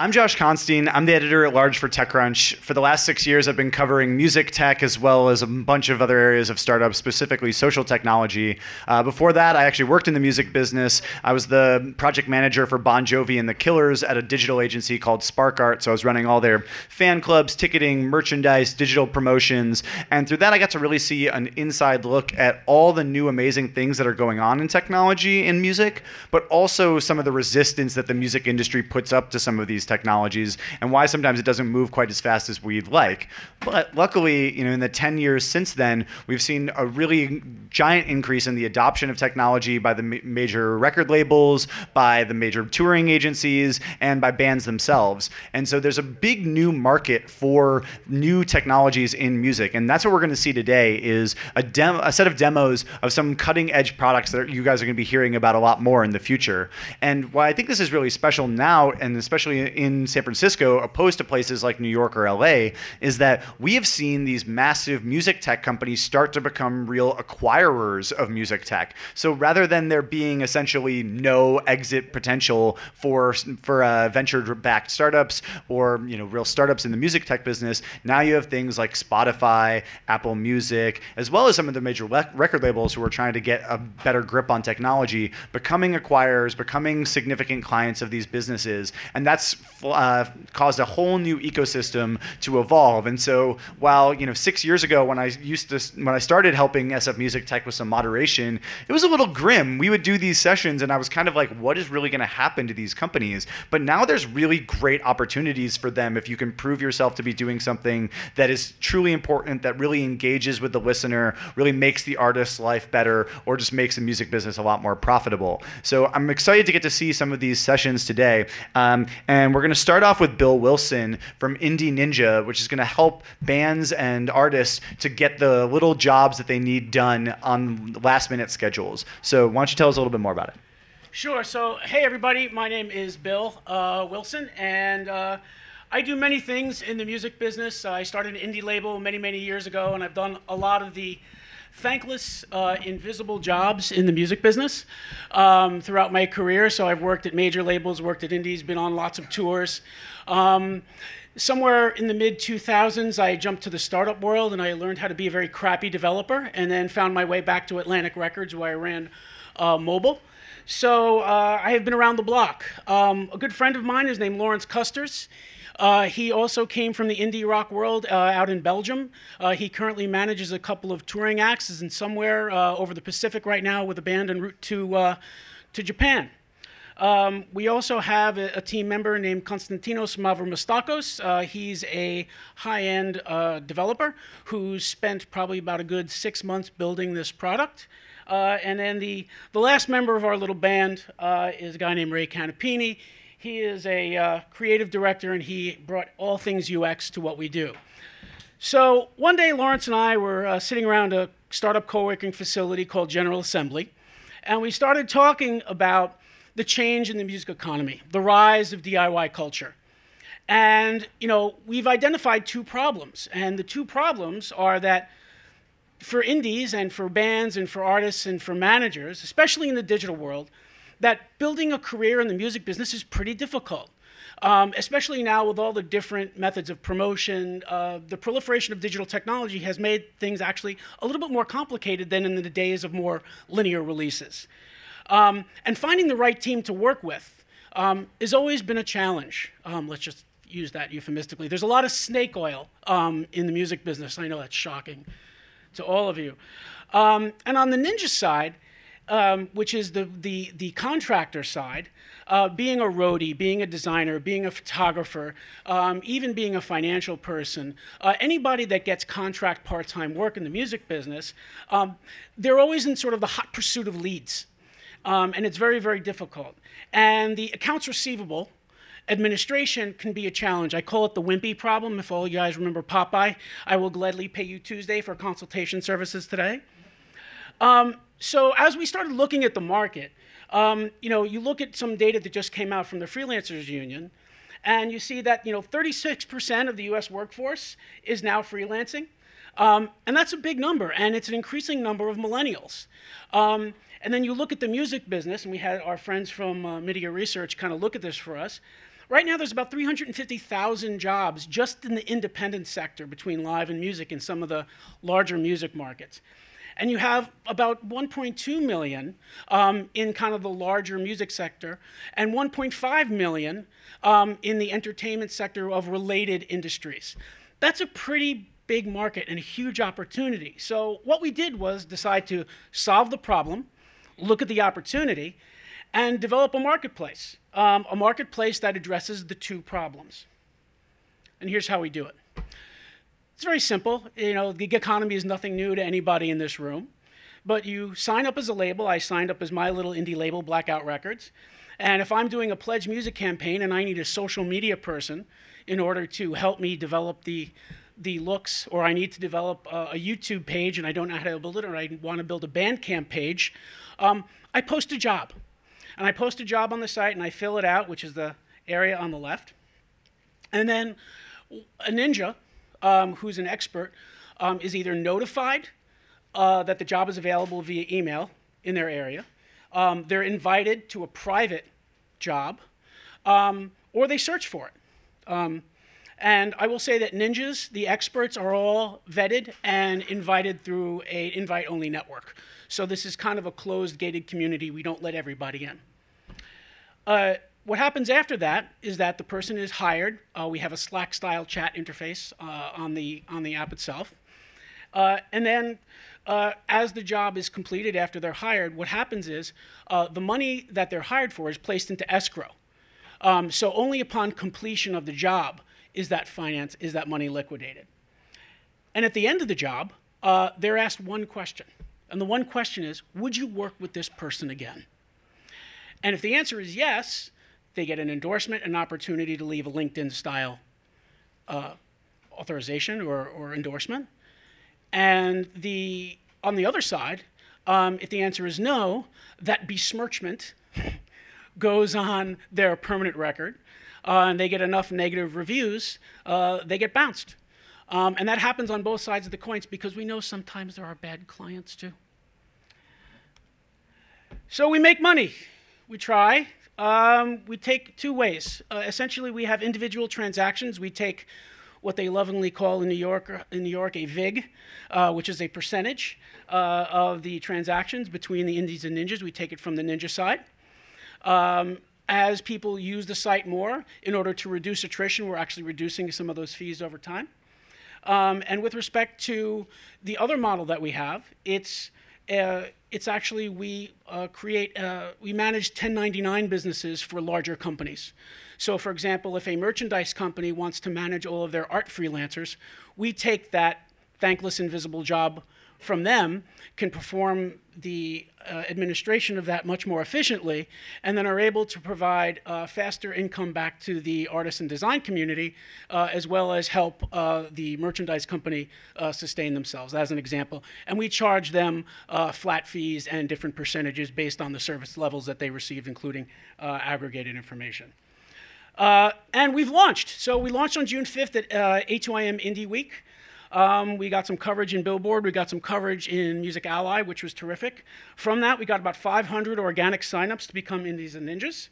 I'm Josh Constine. I'm the editor at large for TechCrunch. For the last six years, I've been covering music tech as well as a bunch of other areas of startups, specifically social technology. Uh, before that, I actually worked in the music business. I was the project manager for Bon Jovi and the Killers at a digital agency called Spark Art. So I was running all their fan clubs, ticketing, merchandise, digital promotions. And through that, I got to really see an inside look at all the new amazing things that are going on in technology in music, but also some of the resistance that the music industry puts up to some of these technologies and why sometimes it doesn't move quite as fast as we'd like. But luckily, you know, in the 10 years since then, we've seen a really giant increase in the adoption of technology by the ma- major record labels, by the major touring agencies, and by bands themselves. And so there's a big new market for new technologies in music, and that's what we're going to see today is a demo, a set of demos of some cutting edge products that you guys are going to be hearing about a lot more in the future. And why I think this is really special now, and especially in San Francisco, opposed to places like New York or LA, is that we have seen these massive music tech companies start to become real acquirers of music tech. So rather than there being essentially no exit potential for for uh, venture-backed startups or you know real startups in the music tech business, now you have things like Spotify, Apple Music, as well as some of the major le- record labels who are trying to get a better grip on technology, becoming acquirers, becoming significant clients of these businesses, and that's uh, caused a whole new ecosystem to evolve. And so, while you know, six years ago when I used to when I started helping SF Music Tech with some moderation, it was a little grim. We would do these sessions, and I was kind of like, what is really going to happen to these companies? But now there's really great opportunities for them if you can prove yourself to be doing something that is truly important, that really engages with the listener, really makes the artist's life better, or just makes the music business a lot more profitable. So I'm excited to get to see some of these sessions today, um, and we're going to start off with Bill Wilson from Indie Ninja, which is going to help bands and artists to get the little jobs that they need done on last minute schedules. So, why don't you tell us a little bit more about it? Sure. So, hey, everybody, my name is Bill uh, Wilson, and uh, I do many things in the music business. I started an indie label many, many years ago, and I've done a lot of the thankless, uh, invisible jobs in the music business um, throughout my career. So I've worked at major labels, worked at indies, been on lots of tours. Um, somewhere in the mid 2000s, I jumped to the startup world and I learned how to be a very crappy developer, and then found my way back to Atlantic Records where I ran uh, mobile. So uh, I have been around the block. Um, a good friend of mine is named Lawrence Custers. Uh, he also came from the indie rock world uh, out in Belgium. Uh, he currently manages a couple of touring acts and somewhere uh, over the Pacific right now with a band en route to, uh, to Japan. Um, we also have a, a, team member named Konstantinos Mavromastakos. Uh, he's a high end developer who spent probably about a good six months building this product. and then the, the last member of our little band is a guy named Ray Canapini. He is a uh, creative director and he brought all things UX to what we do. So one day, Lawrence and I were uh, sitting around a startup co working facility called General Assembly, and we started talking about the change in the music economy, the rise of DIY culture. And, you know, we've identified two problems. And the two problems are that for indies and for bands and for artists and for managers, especially in the digital world, that building a career in the music business is pretty difficult. Um, especially now with all the different methods of promotion, uh, the proliferation of digital technology has made things actually a little bit more complicated than in the days of more linear releases. Um, and finding the right team to work with um, has always been a challenge. Um, let's just use that euphemistically. There's a lot of snake oil um, in the music business. I know that's shocking to all of you. Um, and on the Ninja side, um, which is the, the, the contractor side, uh, being a roadie, being a designer, being a photographer, um, even being a financial person, uh, anybody that gets contract part time work in the music business, um, they're always in sort of the hot pursuit of leads. Um, and it's very, very difficult. And the accounts receivable administration can be a challenge. I call it the wimpy problem. If all you guys remember Popeye, I will gladly pay you Tuesday for consultation services today. Um, so as we started looking at the market, um, you know, you look at some data that just came out from the Freelancers Union, and you see that you know 36% of the U.S. workforce is now freelancing, um, and that's a big number, and it's an increasing number of millennials. Um, and then you look at the music business, and we had our friends from uh, MIDiA Research kind of look at this for us. Right now, there's about 350,000 jobs just in the independent sector between live and music in some of the larger music markets. And you have about 1.2 million um, in kind of the larger music sector, and 1.5 million um, in the entertainment sector of related industries. That's a pretty big market and a huge opportunity. So, what we did was decide to solve the problem, look at the opportunity, and develop a marketplace. Um, a marketplace that addresses the two problems. And here's how we do it. It's very simple. You know, the gig economy is nothing new to anybody in this room. But you sign up as a label. I signed up as my little indie label, Blackout Records. And if I'm doing a pledge music campaign and I need a social media person in order to help me develop the the looks, or I need to develop a, a YouTube page and I don't know how to build it, or I want to build a Bandcamp page, um, I post a job. And I post a job on the site and I fill it out, which is the area on the left. And then a ninja, um, who's an expert, um, is either notified uh, that the job is available via email in their area, um, they're invited to a private job, um, or they search for it. Um, and I will say that ninjas, the experts, are all vetted and invited through a invite-only network. So this is kind of a closed, gated community. We don't let everybody in. Uh, what happens after that is that the person is hired. Uh, we have a Slack-style chat interface uh, on the on the app itself, uh, and then uh, as the job is completed after they're hired, what happens is uh, the money that they're hired for is placed into escrow. Um, so only upon completion of the job is that finance is that money liquidated. And at the end of the job, uh, they're asked one question, and the one question is, would you work with this person again? And if the answer is yes, they get an endorsement, an opportunity to leave a LinkedIn style uh, authorization or, or endorsement. And the on the other side, um, if the answer is no, that besmirchment goes on their permanent record, uh, and they get enough negative reviews, uh, they get bounced. Um, and that happens on both sides of the coins because we know sometimes there are bad clients too. So we make money. We try. Um, we take two ways. Uh, essentially, we have individual transactions. We take what they lovingly call in New York, in New York a VIG, uh, which is a percentage uh, of the transactions between the indies and ninjas. We take it from the ninja side. Um, as people use the site more, in order to reduce attrition, we're actually reducing some of those fees over time. Um, and with respect to the other model that we have, it's uh, it's actually we uh, create uh, we manage 1099 businesses for larger companies. So, for example, if a merchandise company wants to manage all of their art freelancers, we take that thankless, invisible job from them, can perform the uh, administration of that much more efficiently, and then are able to provide uh, faster income back to the artist and design community, uh, as well as help uh, the merchandise company uh, sustain themselves, as an example. And we charge them uh, flat fees and different percentages based on the service levels that they receive including aggregated information. And we've launched. So we launched on June 5th at uh, A2IM Indie Week. Um, we got some coverage in Billboard. We got some coverage in Music Ally, which was terrific. From that, we got about 500 organic signups to become Indies and Ninjas.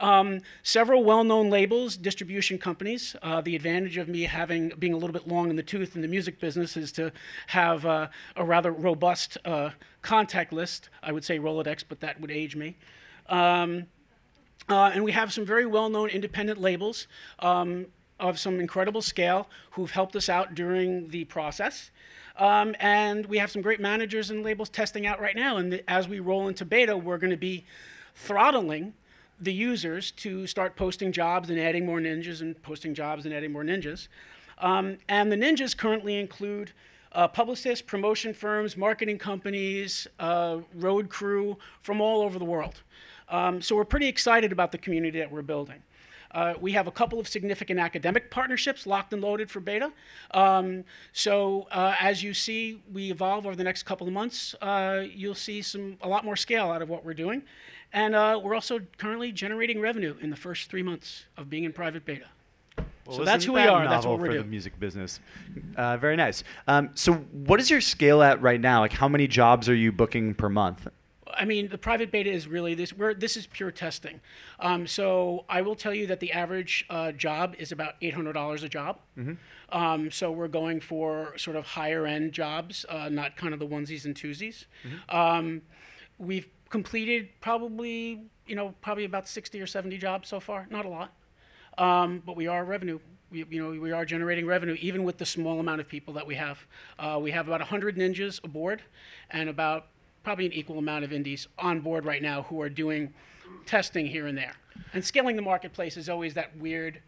Um, several well-known labels, distribution companies. Uh, the advantage of me having being a little bit long in the tooth in the music business is to have uh, a rather robust uh, contact list. I would say Rolodex, but that would age me. Um, uh, and we have some very well known independent labels um, of some incredible scale who've helped us out during the process. Um, and we have some great managers and labels testing out right now. And the, as we roll into beta, we're going to be throttling the users to start posting jobs and adding more ninjas and posting jobs and adding more ninjas. Um, and the ninjas currently include uh, publicists, promotion firms, marketing companies, uh, road crew from all over the world. Um, so we're pretty excited about the community that we're building. Uh, we have a couple of significant academic partnerships locked and loaded for beta. Um, so uh, as you see, we evolve over the next couple of months. Uh, you'll see some a lot more scale out of what we're doing, and uh, we're also currently generating revenue in the first three months of being in private beta. Well, so that's who we that are. That's what we're for doing. the music business. Uh, very nice. Um, so, what is your scale at right now? Like, how many jobs are you booking per month? I mean, the private beta is really this. Where this is pure testing. Um, so I will tell you that the average uh, job is about eight hundred dollars a job. Um, so we're going for sort of higher end jobs, uh, not kind of the onesies and twosies. Um, we've completed probably, you know, probably about sixty or seventy jobs so far. Not a lot, um, but we are revenue. We, you know, we are generating revenue even with the small amount of people that we have. Uh, we have about 100 ninjas aboard, and about probably an equal amount of indies on board right now who are doing testing here and there. And scaling the marketplace is always that weird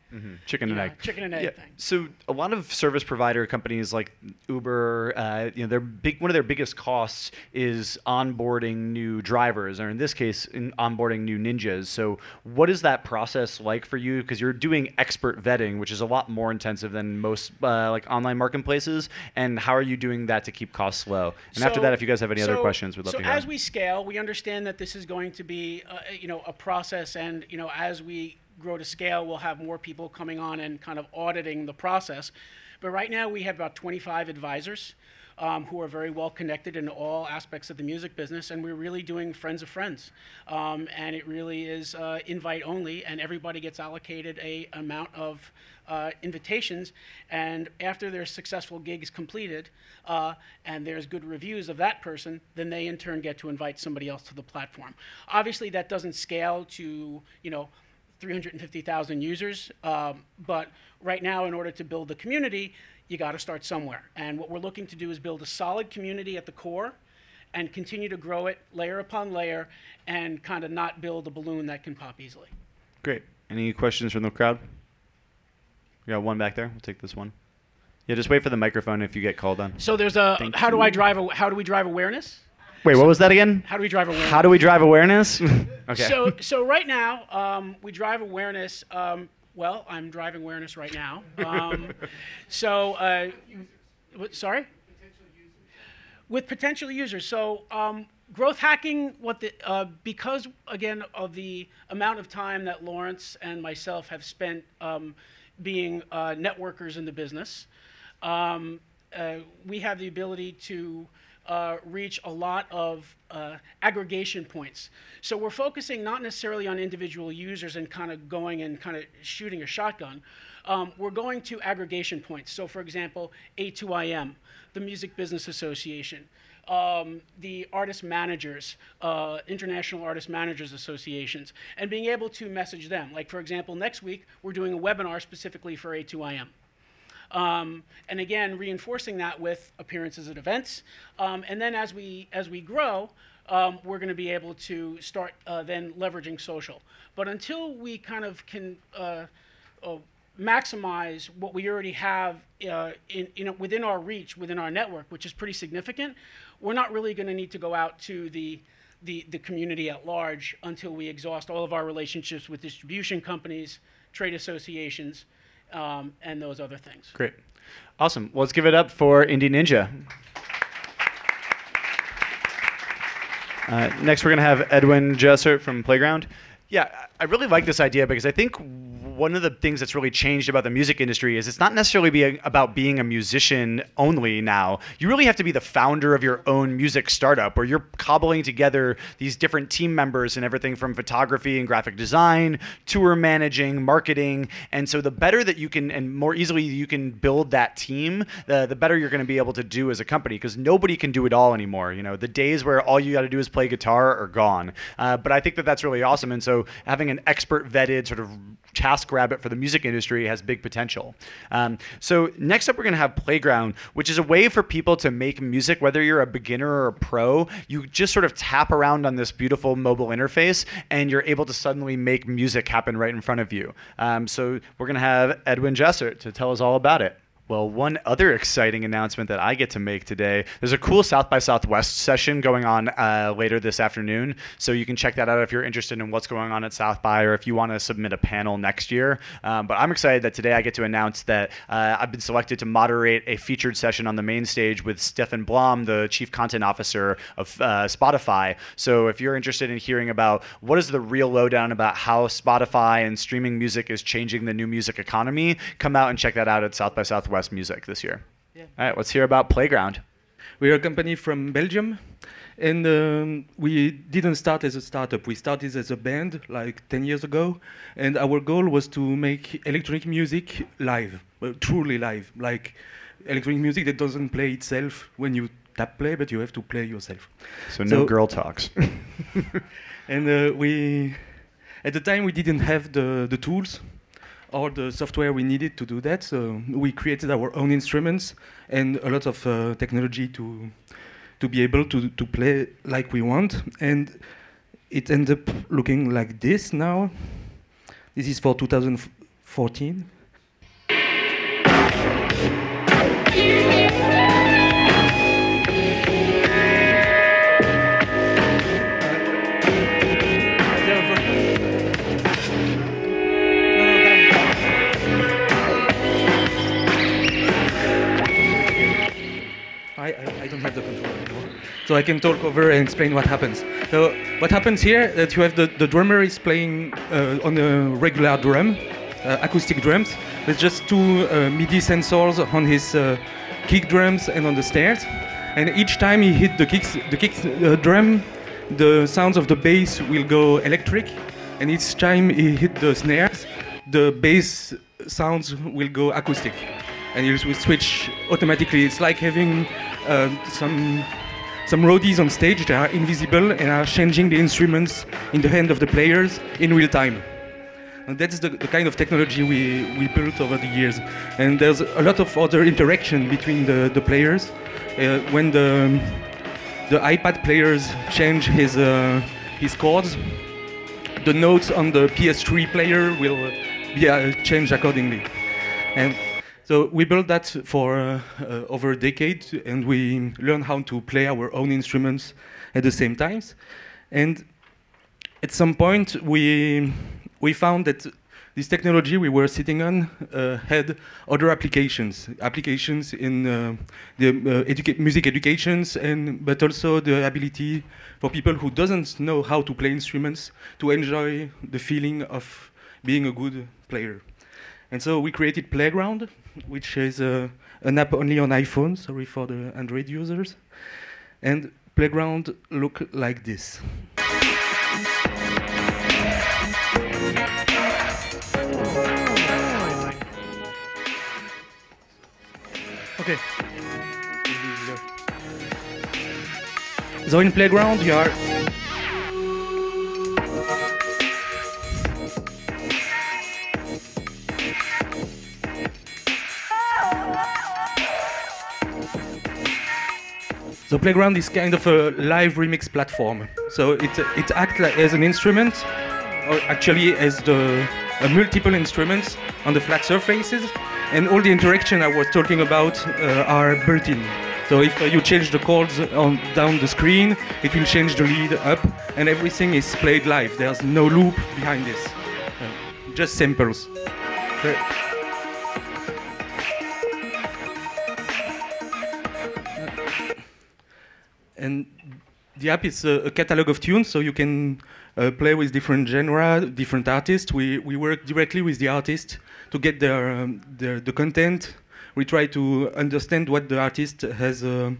chicken and Yeah, egg. chicken and egg Yeah. thing. So a lot of service provider companies like Uber, uh, you know, their big one of their biggest costs is onboarding new drivers, or in this case, in onboarding new ninjas. So what is that process like for you? Because you're doing expert vetting, which is a lot more intensive than most uh, like online marketplaces. And how are you doing that to keep costs low? And after that, if you guys have any other questions, we'd love so to hear. So as we scale, we understand that this is going to be, uh, you know, a process, and you know, as we grow to scale, we'll have more people coming on and kind of auditing the process. But right now, we have about 25 advisors. Um, who are very well connected in all aspects of the music business, and we're really doing friends of friends, um, and it really is uh, invite only, and everybody gets allocated a amount of uh, invitations, and after their successful gig is completed, uh, and there's good reviews of that person, then they in turn get to invite somebody else to the platform. Obviously, that doesn't scale to you know 350,000 users, um, but right now, in order to build the community, you got to start somewhere. And what we're looking to do is build a solid community at the core. And continue to grow it layer upon layer, and kind of not build a balloon that can pop easily. Great. Any questions from the crowd? We got one back there. We'll take this one. Yeah, just wait for the microphone if you get called on. So there's a Thank how do I drive a, how do we drive awareness? Wait, what was that again? How do we drive awareness? How do we drive awareness? okay. So so right now um, we drive awareness. Um, well, I'm driving awareness right now. Um, so uh, sorry. With potential users. So um, growth hacking, what the uh, because again of the amount of time that Lawrence and myself have spent um, being uh, networkers in the business, um, uh, we have the ability to uh, reach a lot of uh, aggregation points. So we're focusing not necessarily on individual users and kind of going and kind of shooting a shotgun. Um, we're going to aggregation points. So, for example, A2IM, the Music Business Association, um, the artist managers, uh, International Artist Managers Associations, and being able to message them. Like, for example, next week we're doing a webinar specifically for A2IM. Um, and again, reinforcing that with appearances at events. Um, and then as we as we grow, um, we're going to be able to start uh, then leveraging social. But until we kind of can uh, uh, maximize what we already have uh, in, know, within our reach, within our network, which is pretty significant, we're not really going to need to go out to the the, the community at large until we exhaust all of our relationships with distribution companies, trade associations, um, and those other things. Great. Awesome. Well, let's give it up for Indie Ninja. Uh, next, we're going to have Edwin Jessert from Playground. Yeah, I really like this idea because I think one of the things that's really changed about the music industry is it's not necessarily being about being a musician only now. You really have to be the founder of your own music startup where you're cobbling together these different team members and everything from photography and graphic design, tour managing, marketing. And so the better that you can and more easily you can build that team, the, the better you're going to be able to do as a company because nobody can do it all anymore. You know, the days where all you got to do is play guitar are gone. Uh, but I think that that's really awesome. And so having an expert vetted sort of TaskRabbit for the music industry has big potential. Um, so next up, we're going to have Playground, which is a way for people to make music, whether you're a beginner or a pro. You just sort of tap around on this beautiful mobile interface, and you're able to suddenly make music happen right in front of you. Um, so we're going to have Edwin Jesser to tell us all about it. Well, one other exciting announcement that I get to make today there's a cool South by Southwest session going on uh, later this afternoon. So you can check that out if you're interested in what's going on at South by or if you want to submit a panel next year. Um, but I'm excited that today I get to announce that uh, I've been selected to moderate a featured session on the main stage with Stefan Blom, the Chief Content Officer of uh, Spotify. So if you're interested in hearing about what is the real lowdown about how Spotify and streaming music is changing the new music economy, come out and check that out at South by Southwest Music this year. All right, let's hear about Playground. We are a company from Belgium, and um, we didn't start as a startup. We started as a band like 10 years ago, and our goal was to make electronic music live, well, truly live, like electronic music that doesn't play itself when you tap play, but you have to play yourself. So no So- girl talks. And uh, we, at the time, we didn't have the, the tools or the software we needed to do that. So we created our own instruments and a lot of uh, technology to to be able to to play like we want. And it ended up looking like this now. This is for 2014. So I can talk over and explain what happens. So what happens here that you have the, the drummer is playing uh, on a regular drum, uh, acoustic drums. There's just two uh, MIDI sensors on his uh, kick drums and on the snares. And each time he hit the kicks, the kick uh, drum, the sounds of the bass will go electric. And each time he hit the snares, the bass sounds will go acoustic and it will switch automatically. It's like having uh, some some roadies on stage that are invisible and are changing the instruments in the hand of the players in real time. And that's the, the kind of technology we, we built over the years. And there's a lot of other interaction between the, the players. Uh, when the, the iPad players change his, uh, his chords, the notes on the PS3 player will uh, be uh, changed accordingly. And so we built that for uh, uh, over a decade, and we learned how to play our own instruments at the same times. And at some point, we we found that this technology we were sitting on uh, had other applications, applications in uh, the uh, educa- music educations, and but also the ability for people who doesn't know how to play instruments to enjoy the feeling of being a good player. And so we created Playground, which is uh, an app only on iPhone, sorry for the Android users. And Playground look like this. Okay. So in Playground you are So Playground is kind of a live remix platform. So it it acts like as an instrument, or actually as the uh, multiple instruments on the flat surfaces, and all the interaction I was talking about uh, are built in. So if uh, you change the chords on down the screen, it will change the lead up, and everything is played live. There's no loop behind this, Uh, just samples. Okay. And the app is a, a catalog of tunes, so you can uh, play with different genre, different artists. We, we work directly with the artist to get their, um, their the content. We try to understand what the artist has uh,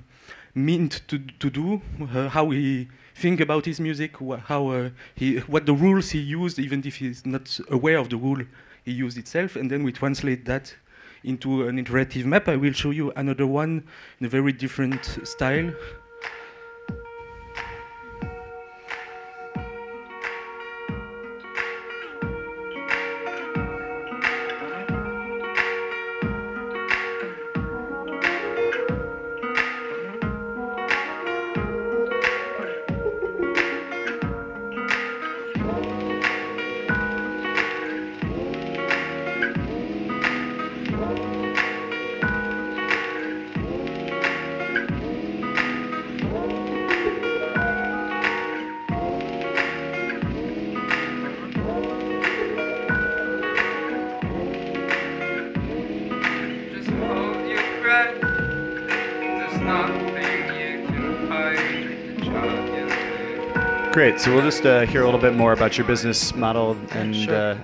meant to, to do, uh, how he think about his music, wha- how uh, he, what the rules he used, even if he's not aware of the rule he used itself, and then we translate that into an interactive map. I will show you another one in a very different style. Great. So we'll just uh, hear a little bit more about your business model, and, Sure. uh,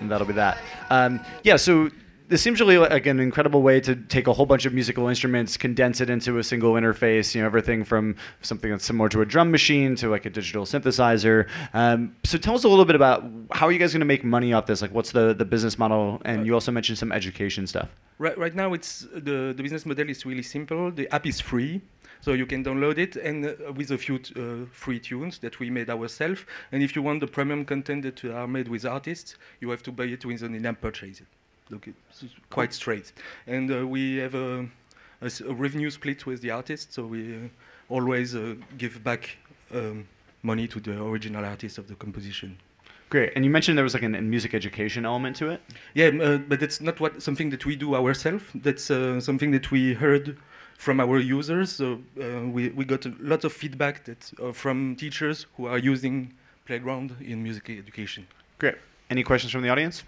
and that'll be that. Um, yeah. So this seems really like an incredible way to take a whole bunch of musical instruments, condense it into a single interface. You know, everything from something that's similar to a drum machine to like a digital synthesizer. Um, so tell us a little bit about how are you guys going to make money off this? Like, what's the the business model? And you also mentioned some education stuff. Right, right now, it's the, the business model is really simple. The app is free, so you can download it and uh, with a few t- uh, free tunes that we made ourselves. And if you want the premium content that are made with artists, you have to buy it with an in-app purchase. Look, it's quite straight. And uh, we have a, a s- a revenue split with the artists, so we uh, always uh, give back um, money to the original artist of the composition. Great. And you mentioned there was like a music education element to it. Yeah, uh, but that's not what something that we do ourselves. That's uh, something that we heard from our users. So uh, we we got a lot of feedback that uh, from teachers who are using Playground in music education. Great. Any questions from the audience?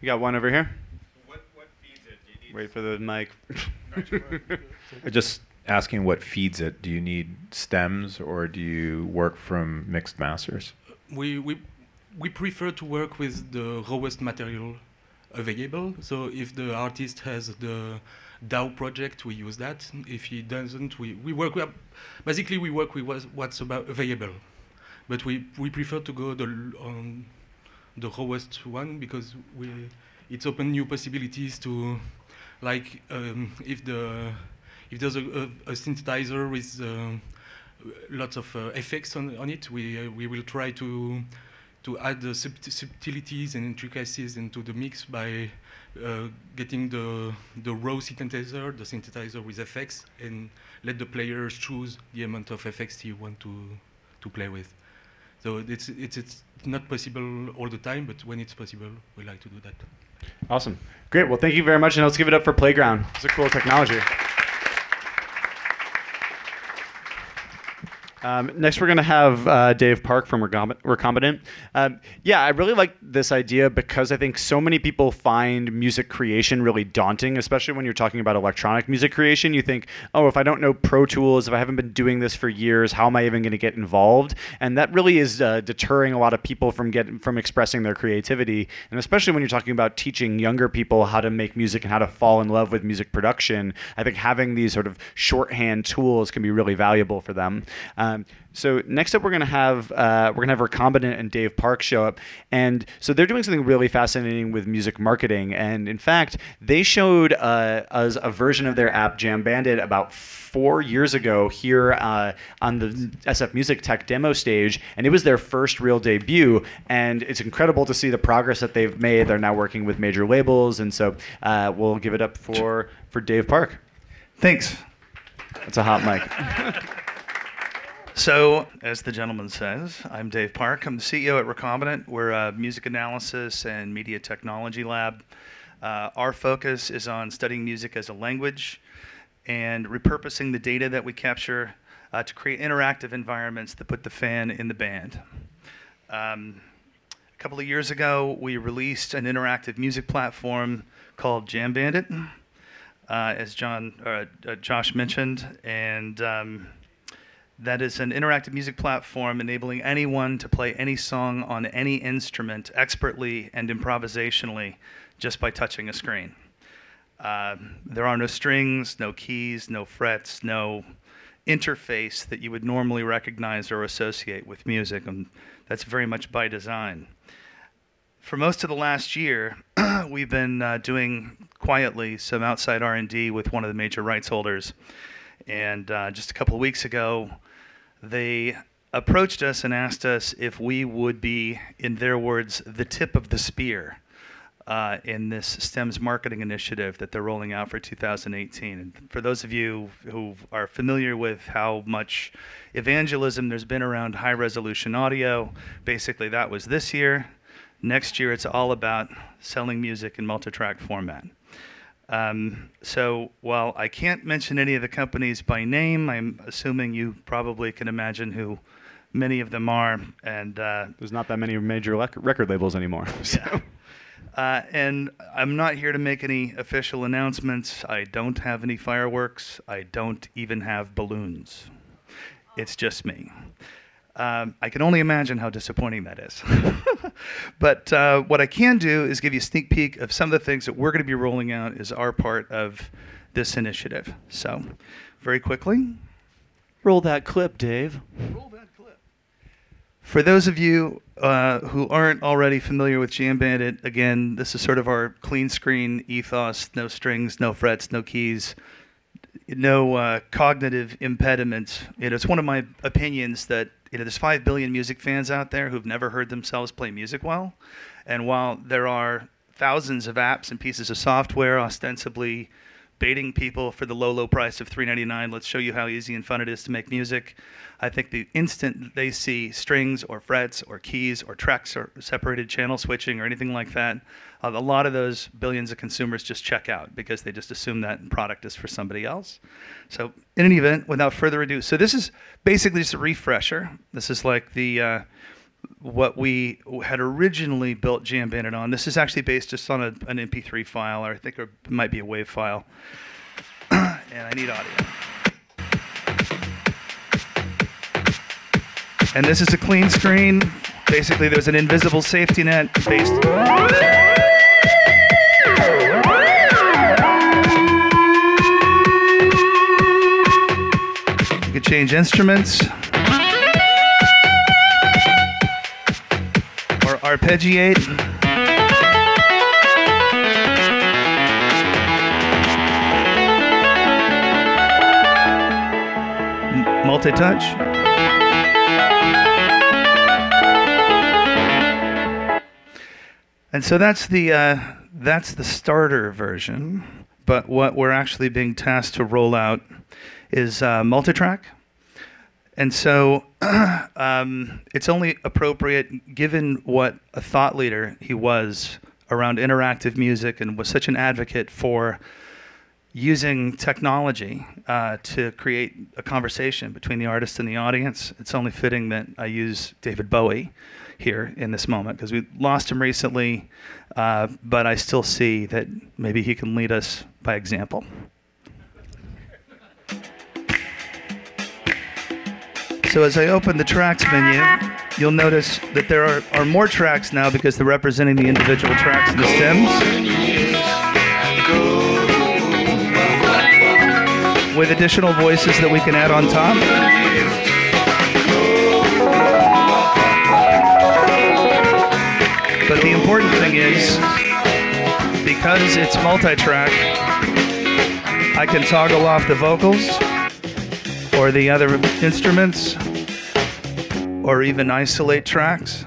You got one over here. What, what feeds it? Do you need Wait for the mic. Just asking what feeds it. Do you need stems or do you work from mixed masters? We we we prefer to work with the rawest material available. So if the artist has the DAW project, we use that. If he doesn't, we, we work with, basically we work with what's, about available. But we, we prefer to go the on the rawest one because we it's open new possibilities to like um, if the if there's a, a, a synthesizer with uh, lots of uh, effects on, on it, we uh, we will try to to add the subtleties and intricacies into the mix by uh, getting the the raw synthesizer, the synthesizer with effects, and let the players choose the amount of effects he want to to play with. So it's it's it's not possible all the time, but when it's possible, we like to do that. Awesome. Great. Well, thank you very much, and let's give it up for Playground. It's a cool technology. Um, next, we're going to have uh, Dave Park from Recomb- Recombinant. Um, yeah, I really like this idea because I think so many people find music creation really daunting, especially when you're talking about electronic music creation. You think, oh, if I don't know Pro Tools, if I haven't been doing this for years, how am I even going to get involved? And that really is uh, deterring a lot of people from getting from expressing their creativity. And especially when you're talking about teaching younger people how to make music and how to fall in love with music production, I think having these sort of shorthand tools can be really valuable for them. Um, so next up, we're gonna have uh, we're gonna have Recombinant and Dave Park show up, and so they're doing something really fascinating with music marketing. And in fact, they showed uh, us a version of their app Jam Bandit about four years ago here uh, on the SF Music Tech demo stage, and it was their first real debut. And it's incredible to see the progress that they've made. They're now working with major labels, and so uh, we'll give it up for for Dave Park. Thanks. That's a hot mic. So, as the gentleman says, I'm Dave Park. I'm the CEO at Recombinant. We're a music analysis and media technology lab. Uh, our focus is on studying music as a language and repurposing the data that we capture uh, to create interactive environments that put the fan in the band. Um, a couple of years ago, we released an interactive music platform called Jam Bandit, uh, as John, uh, uh, Josh mentioned, and um, that is an interactive music platform enabling anyone to play any song on any instrument expertly and improvisationally just by touching a screen. Uh, there are no strings, no keys, no frets, no interface that you would normally recognize or associate with music, and that's very much by design. For most of the last year, we've been uh, doing quietly some outside R&D with one of the major rights holders, and uh, just a couple of weeks ago, they approached us and asked us if we would be, in their words, the tip of the spear uh, in this STEMS marketing initiative that they're rolling out for 2018. And for those of you who are familiar with how much evangelism there's been around high resolution audio, basically that was this year. Next year, it's all about selling music in multi track format. Um, so while I can't mention any of the companies by name, I'm assuming you probably can imagine who many of them are. And uh, There's not that many major record labels anymore. so- yeah. Uh, and I'm not here to make any official announcements. I don't have any fireworks. I don't even have balloons. It's just me. Um, I can only imagine how disappointing that is. but uh, what I can do is give you a sneak peek of some of the things that we're going to be rolling out as our part of this initiative. So, very quickly, Roll that clip, Dave. roll that clip. For those of you uh, who aren't already familiar with Jam Bandit, again, this is sort of our clean screen ethos: no strings, no frets, no keys, no uh, cognitive impediments. You know, it's one of my opinions that you know there's five billion music fans out there who've never heard themselves play music well, and while there are thousands of apps and pieces of software ostensibly baiting people for the low, low price of $3.99. Let's show you how easy and fun it is to make music. I think the instant they see strings or frets or keys or tracks or separated channel switching or anything like that, uh, a lot of those billions of consumers just check out because they just assume that product is for somebody else. So, in any event, without further ado, so this is basically just a refresher. This is like the uh, what we had originally built Jam Bandit on. This is actually based just on a, an MP3 file, or I think it might be a WAV file. and I need audio. And this is a clean screen. Basically, there's an invisible safety net based. You can change instruments. Arpeggiate. Multi-touch. And so that's the uh, that's the starter version. But what we're actually being tasked to roll out is uh, multi-track. And so um, it's only appropriate, given what a thought leader he was around interactive music and was such an advocate for using technology uh, to create a conversation between the artist and the audience. It's only fitting that I use David Bowie here in this moment because we lost him recently, uh, but I still see that maybe he can lead us by example. So as I open the tracks menu, you'll notice that there are, are more tracks now because they're representing the individual tracks and the stems. With additional voices that we can add on top. But the important thing is, because it's multi-track, I can toggle off the vocals or the other instruments, or even isolate tracks.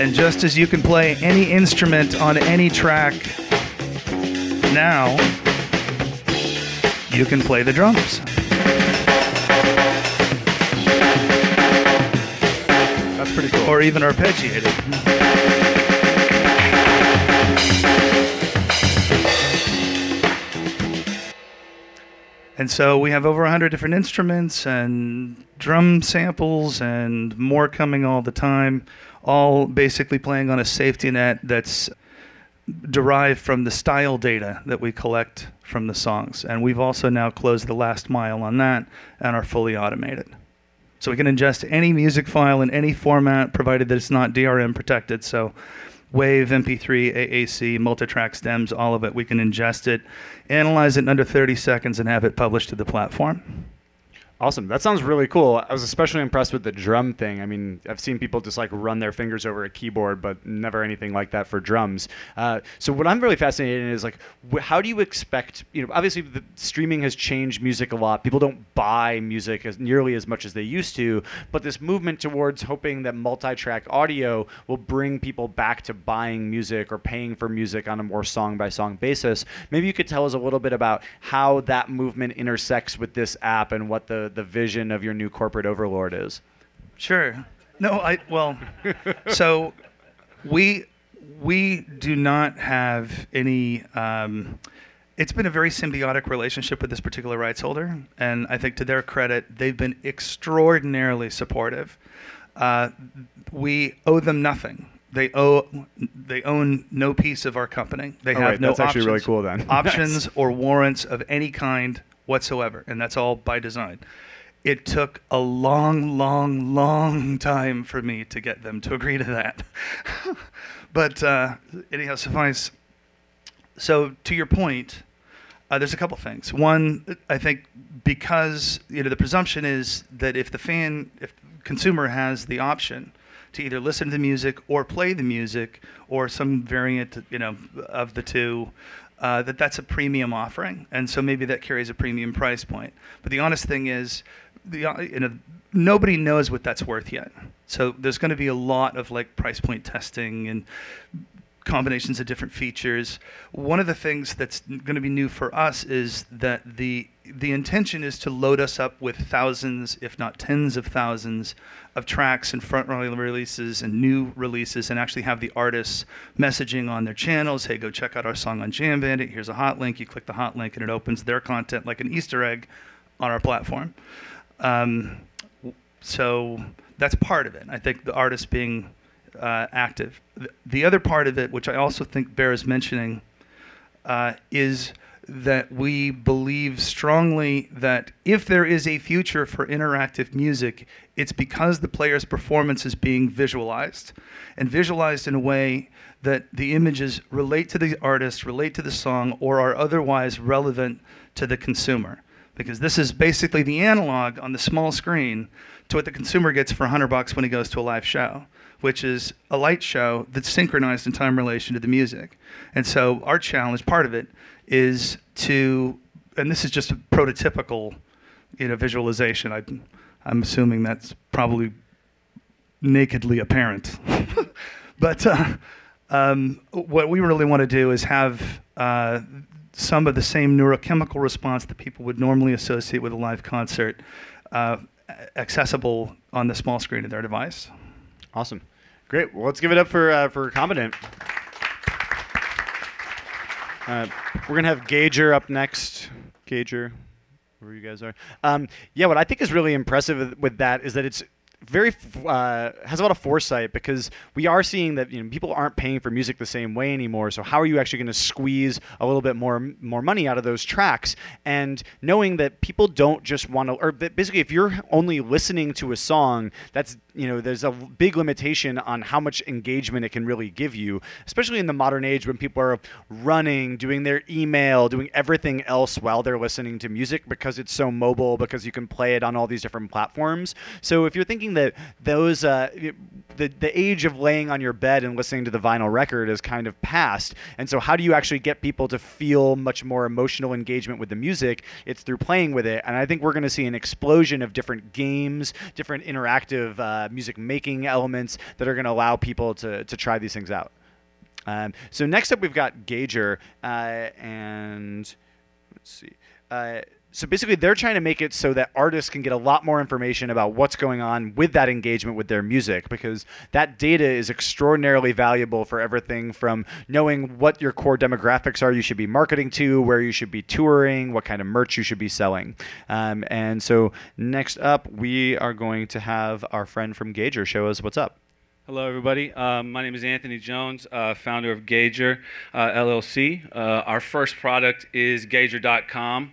And just as you can play any instrument on any track now, you can play the drums. That's pretty cool. Or even arpeggiate And so we have over 100 different instruments and drum samples and more coming all the time, all basically playing on a safety net that's derived from the style data that we collect from the songs. And we've also now closed the last mile on that and are fully automated. So we can ingest any music file in any format, provided that it's not DRM protected. So WAV, MP3, AAC, multi-track stems, all of it. We can ingest it, analyze it in under 30 seconds, and have it published to the platform. Awesome. That sounds really cool. I was especially impressed with the drum thing. I mean, I've seen people just like run their fingers over a keyboard, but never anything like that for drums. Uh, so what I'm really fascinated in is like, wh- how do you expect? You know, obviously the streaming has changed music a lot. People don't buy music as nearly as much as they used to. But this movement towards hoping that multi-track audio will bring people back to buying music or paying for music on a more song-by-song basis. Maybe you could tell us a little bit about how that movement intersects with this app and what the the vision of your new corporate overlord is. Sure. No, I well, so we we do not have any. Um, it's been a very symbiotic relationship with this particular rights holder, and I think to their credit, they've been extraordinarily supportive. Uh, we owe them nothing. They owe they own no piece of our company. They Oh, have wait, no that's actually really cool then. options or warrants of any kind whatsoever, and that's all by design. it took a long, long, long time for me to get them to agree to that. but uh, anyhow, suffice. So to your point, uh, there's a couple things. One, I think because you know the presumption is that if the fan, if consumer has the option to either listen to the music or play the music or some variant, you know, of the two, uh, that that's a premium offering, and so maybe that carries a premium price point. But the honest thing is, the uh, you know nobody knows what that's worth yet. So there's going to be a lot of like price point testing and combinations of different features. One of the things that's going to be new for us is that the the intention is to load us up with thousands, if not tens of thousands, of tracks and front running releases and new releases, and actually have the artists messaging on their channels. Hey, go check out our song on Jam Bandit. Here's a hot link. You click the hot link, and it opens their content like an Easter egg on our platform. Um, so that's part of it. I think the artists being uh, active. The other part of it, which I also think bears mentioning, uh, is that we believe strongly that if there is a future for interactive music, it's because the player's performance is being visualized and visualized in a way that the images relate to the artist, relate to the song, or are otherwise relevant to the consumer. Because this is basically the analog on the small screen to what the consumer gets for 100 bucks when he goes to a live show which is a light show that's synchronized in time relation to the music. And so our challenge, part of it, is to, and this is just a prototypical, you know, visualization. I, I'm assuming that's probably nakedly apparent. but uh, um, what we really want to do is have uh, some of the same neurochemical response that people would normally associate with a live concert uh, accessible on the small screen of their device. Awesome. Great. Well, let's give it up for uh, for Recombinant. Uh, we're gonna have Gauger up next. Gauger, where you guys are. Um, yeah, what I think is really impressive with that is that it's very uh, has a lot of foresight because we are seeing that you know people aren't paying for music the same way anymore. So how are you actually going to squeeze a little bit more more money out of those tracks? And knowing that people don't just want to, or basically, if you're only listening to a song, that's you know there's a big limitation on how much engagement it can really give you, especially in the modern age when people are running, doing their email, doing everything else while they're listening to music because it's so mobile because you can play it on all these different platforms. So if you're thinking that those uh, the the age of laying on your bed and listening to the vinyl record is kind of past. And so, how do you actually get people to feel much more emotional engagement with the music? It's through playing with it. And I think we're going to see an explosion of different games, different interactive uh, music making elements that are going to allow people to to try these things out. Um, so next up, we've got Gauger, uh, and let's see. Uh, so basically they're trying to make it so that artists can get a lot more information about what's going on with that engagement with their music because that data is extraordinarily valuable for everything from knowing what your core demographics are you should be marketing to where you should be touring what kind of merch you should be selling um, and so next up we are going to have our friend from gauger show us what's up Hello, everybody. Um, my name is Anthony Jones, uh, founder of Gauger uh, LLC. Uh, our first product is Gauger.com.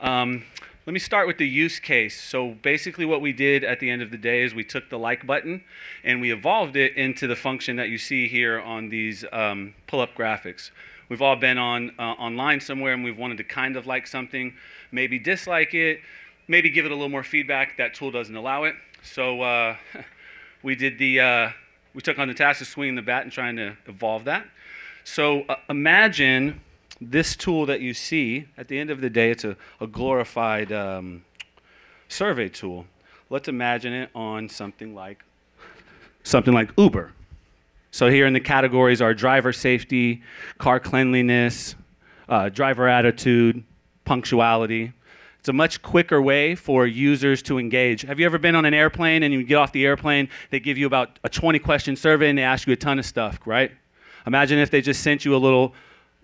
Um, let me start with the use case. So basically what we did at the end of the day is we took the like button and we evolved it into the function that you see here on these um, pull-up graphics. We've all been on uh, online somewhere and we've wanted to kind of like something, maybe dislike it, maybe give it a little more feedback. That tool doesn't allow it. So uh, we did the, uh, we took on the task of swinging the bat and trying to evolve that. So uh, imagine this tool that you see, at the end of the day, it's a, a glorified um, survey tool. Let's imagine it on something like something like Uber. So here in the categories are driver safety, car cleanliness, uh, driver attitude, punctuality. It's a much quicker way for users to engage. Have you ever been on an airplane and you get off the airplane, they give you about a 20 question survey and they ask you a ton of stuff, right? Imagine if they just sent you a little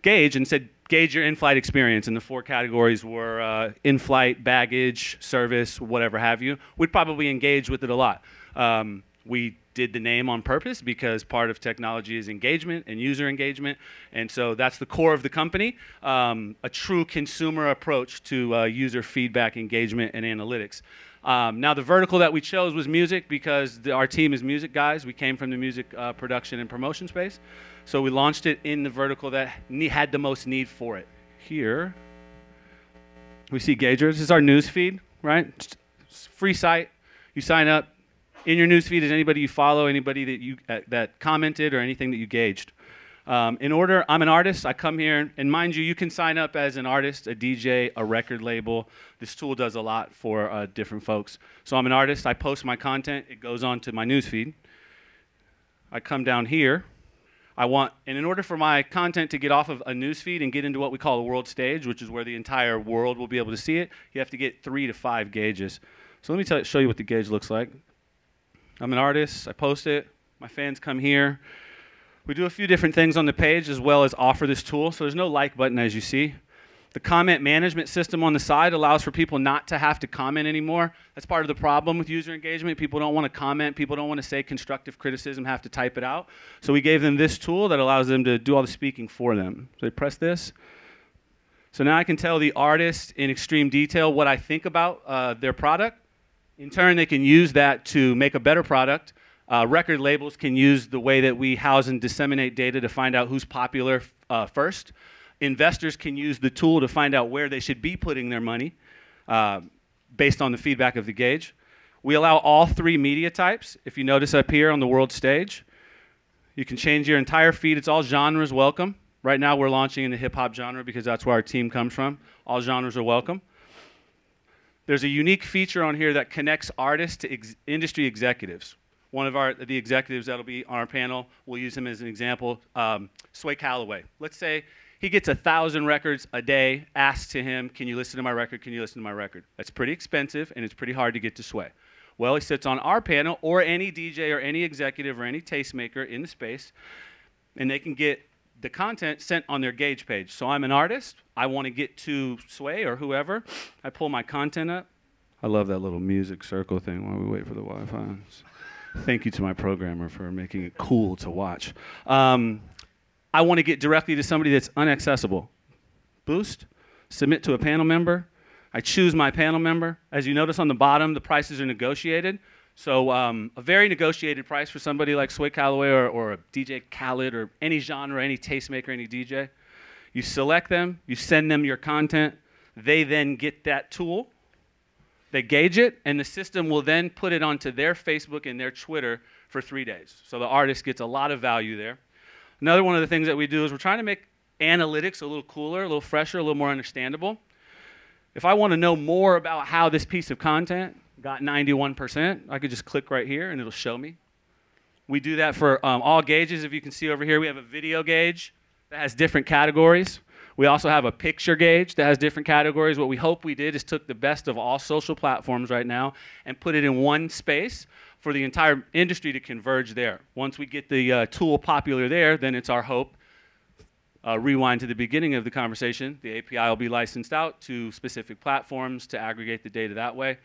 gauge and said, gauge your in-flight experience, and the four categories were uh, in-flight, baggage, service, whatever have you. We'd probably engage with it a lot. Um, we did the name on purpose because part of technology is engagement and user engagement. And so that's the core of the company um, a true consumer approach to uh, user feedback, engagement, and analytics. Um, now, the vertical that we chose was music because the, our team is music guys. We came from the music uh, production and promotion space. So we launched it in the vertical that ne- had the most need for it. Here, we see Gauger. This is our news feed, right? It's free site. You sign up. In your news feed is anybody you follow, anybody that you uh, that commented, or anything that you gauged. Um, in order, I'm an artist. I come here, and mind you, you can sign up as an artist, a DJ, a record label. This tool does a lot for uh, different folks. So I'm an artist. I post my content. It goes on to my news feed. I come down here. I want, and in order for my content to get off of a news feed and get into what we call a world stage, which is where the entire world will be able to see it, you have to get three to five gauges. So let me tell, show you what the gauge looks like. I'm an artist. I post it. My fans come here. We do a few different things on the page as well as offer this tool. So there's no like button as you see. The comment management system on the side allows for people not to have to comment anymore. That's part of the problem with user engagement. People don't want to comment, people don't want to say constructive criticism, have to type it out. So we gave them this tool that allows them to do all the speaking for them. So they press this. So now I can tell the artist in extreme detail what I think about uh, their product. In turn, they can use that to make a better product. Uh, record labels can use the way that we house and disseminate data to find out who's popular uh, first. Investors can use the tool to find out where they should be putting their money uh, based on the feedback of the gauge. We allow all three media types. If you notice up here on the world stage, you can change your entire feed. It's all genres welcome. Right now, we're launching in the hip hop genre because that's where our team comes from. All genres are welcome. There's a unique feature on here that connects artists to ex- industry executives. One of our the executives that'll be on our panel, we'll use him as an example. Um, Sway Calloway. Let's say he gets a thousand records a day asked to him, "Can you listen to my record? Can you listen to my record?" That's pretty expensive and it's pretty hard to get to Sway. Well, he sits on our panel, or any DJ, or any executive, or any tastemaker in the space, and they can get the content sent on their gauge page. So I'm an artist. I want to get to Sway or whoever. I pull my content up. I love that little music circle thing while we wait for the Wi-Fi. Thank you to my programmer for making it cool to watch. Um, I want to get directly to somebody that's unaccessible. Boost, submit to a panel member. I choose my panel member. As you notice on the bottom, the prices are negotiated. So um, a very negotiated price for somebody like Sway Calloway or, or DJ Khaled or any genre, any tastemaker, any DJ. You select them, you send them your content. They then get that tool, they gauge it, and the system will then put it onto their Facebook and their Twitter for three days. So the artist gets a lot of value there. Another one of the things that we do is we're trying to make analytics a little cooler, a little fresher, a little more understandable. If I want to know more about how this piece of content got 91%, I could just click right here and it'll show me. We do that for um, all gauges. If you can see over here, we have a video gauge that has different categories. We also have a picture gauge that has different categories. What we hope we did is took the best of all social platforms right now and put it in one space for the entire industry to converge there. Once we get the uh, tool popular there, then it's our hope. Uh, rewind to the beginning of the conversation. The API will be licensed out to specific platforms to aggregate the data that way.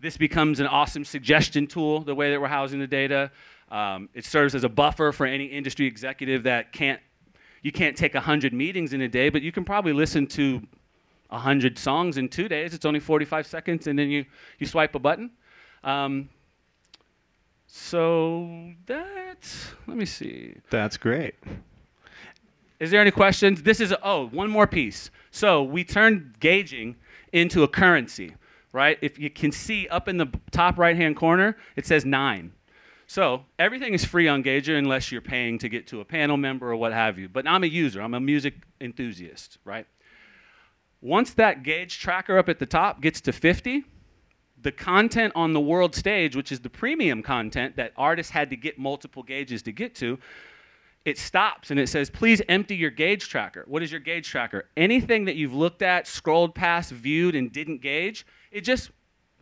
This becomes an awesome suggestion tool, the way that we're housing the data. Um, it serves as a buffer for any industry executive that can't, you can't take 100 meetings in a day, but you can probably listen to 100 songs in two days. It's only 45 seconds, and then you, you swipe a button. Um, so that, let me see. That's great. Is there any questions? This is, oh, one more piece. So we turned gauging into a currency, right? If you can see up in the top right hand corner, it says nine. So everything is free on Gauger unless you're paying to get to a panel member or what have you. But I'm a user, I'm a music enthusiast, right? Once that gauge tracker up at the top gets to 50, the content on the world stage, which is the premium content that artists had to get multiple gauges to get to, it stops and it says, please empty your gauge tracker. What is your gauge tracker? Anything that you've looked at, scrolled past, viewed, and didn't gauge, it just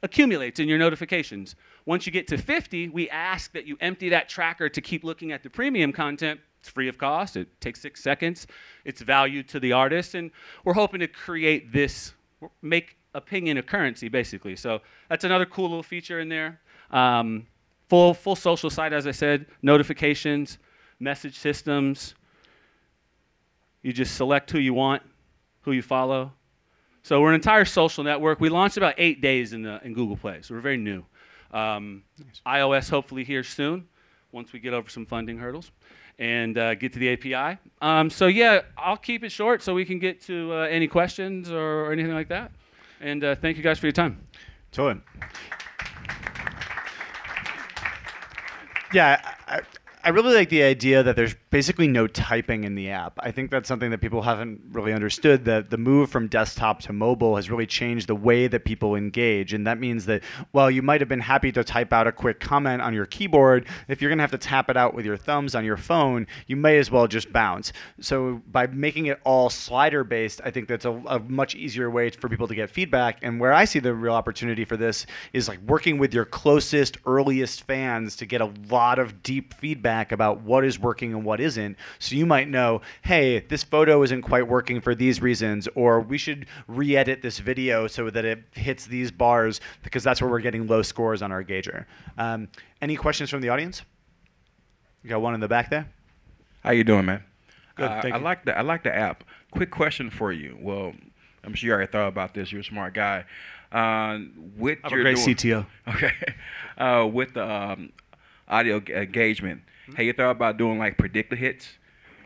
accumulates in your notifications. Once you get to 50, we ask that you empty that tracker to keep looking at the premium content. It's free of cost, it takes six seconds, it's value to the artist, and we're hoping to create this, make opinion a currency basically. So that's another cool little feature in there. Um, full full social site, as I said, notifications, message systems. You just select who you want, who you follow. So we're an entire social network. We launched about eight days in the in Google Play, so we're very new. Um, iOS hopefully here soon, once we get over some funding hurdles and uh, get to the API. Um, so yeah, I'll keep it short so we can get to uh, any questions or, or anything like that. And uh, thank you guys for your time. Totally. Yeah, I, I really like the idea that there's basically no typing in the app. I think that's something that people haven't really understood. That the move from desktop to mobile has really changed the way that people engage, and that means that while you might have been happy to type out a quick comment on your keyboard, if you're going to have to tap it out with your thumbs on your phone, you may as well just bounce. So by making it all slider based, I think that's a, a much easier way for people to get feedback. And where I see the real opportunity for this is like working with your closest, earliest fans to get a lot of deep feedback about what is working and what isn't. So you might know, hey, this photo isn't quite working for these reasons, or we should re edit this video so that it hits these bars because that's where we're getting low scores on our gauger. Um, any questions from the audience? You got one in the back there? How you doing, man? Good, Uh, thank I you. like the I like the app. Quick question for you. Well, I'm sure you already thought about this. You're a smart guy. Uh, with I'm a your great doing- CTO. Okay. Uh, with the um, audio g- engagement, Hmm? have you thought about doing like predictor hits?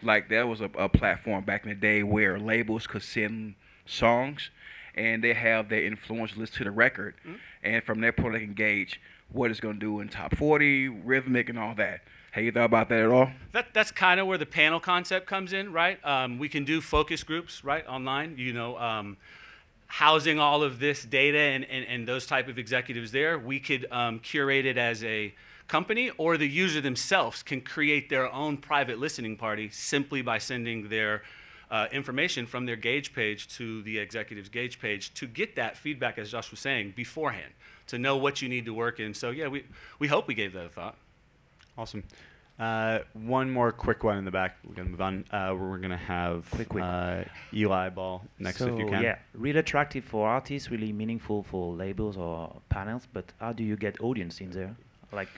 Like there was a, a platform back in the day where labels could send songs, and they have their influence list to the record, Hmm? and from that point they can gauge what it's going to do in top 40, rhythmic, and all that. Have you thought about that at all? That, that's kind of where the panel concept comes in, right? Um, we can do focus groups, right, online. You know, um, housing all of this data and, and, and those type of executives there. We could um, curate it as a company, or the user themselves can create their own private listening party simply by sending their uh, information from their gauge page to the executive's gauge page to get that feedback, as Josh was saying, beforehand, to know what you need to work in. So yeah, we, we hope we gave that a thought. Awesome. Uh, one more quick one in the back. We're gonna move on. Uh, we're gonna have Quick, quick. Uh, Eli Ball next, so, if you can. Yeah, really attractive for artists, really meaningful for labels or panels. But how do you get audience in there? Like,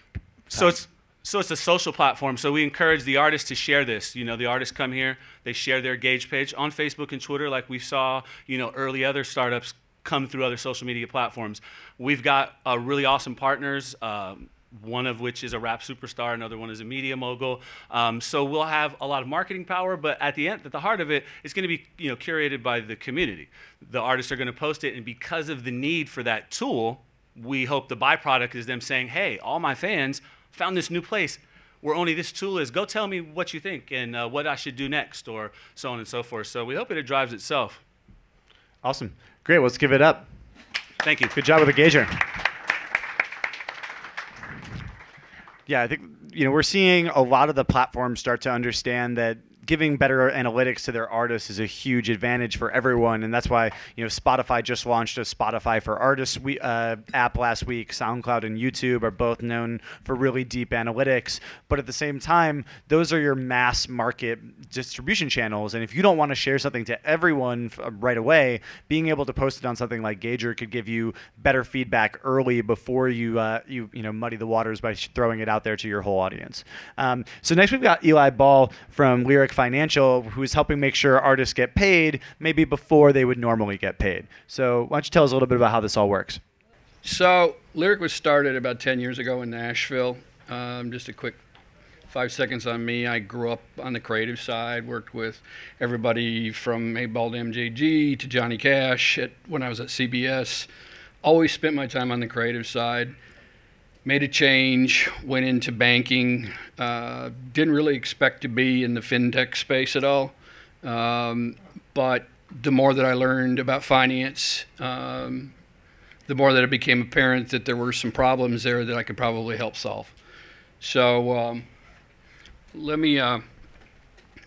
So it's so it's a social platform. So we encourage the artists to share this. You know, the artists come here, they share their gauge page on Facebook and Twitter, like we saw. You know, early other startups come through other social media platforms. We've got uh, really awesome partners. Um, one of which is a rap superstar, another one is a media mogul. Um, so we'll have a lot of marketing power, but at the end, at the heart of it, it's going to be you know curated by the community. The artists are going to post it, and because of the need for that tool, we hope the byproduct is them saying, "Hey, all my fans found this new place where only this tool is. Go tell me what you think and uh, what I should do next, or so on and so forth." So we hope it drives itself. Awesome. Great. Let's give it up. Thank you. Good job with the gauger. Yeah, I think you know we're seeing a lot of the platforms start to understand that giving better analytics to their artists is a huge advantage for everyone, and that's why you know Spotify just launched a Spotify for Artists we, uh, app last week. SoundCloud and YouTube are both known for really deep analytics, but at the same time, those are your mass market distribution channels, and if you don't want to share something to everyone uh, right away, being able to post it on something like Gauger could give you better feedback early before you uh, you you know muddy the waters by throwing it out there to your whole audience. Um, so next we've got Eli Ball from Lyric Financial, who's helping make sure artists get paid maybe before they would normally get paid. So why don't you tell us a little bit about how this all works? So, Lyric was started about 10 years ago in Nashville. Um, just a quick five seconds on me. I grew up on the creative side, worked with everybody from 8Ball & MJG to Johnny Cash at, when I was at CBS. Always spent my time on the creative side. Made a change, went into banking. Uh, didn't really expect to be in the fintech space at all. Um, but the more that I learned about finance, um, the more that it became apparent that there were some problems there that I could probably help solve. So um, let me uh,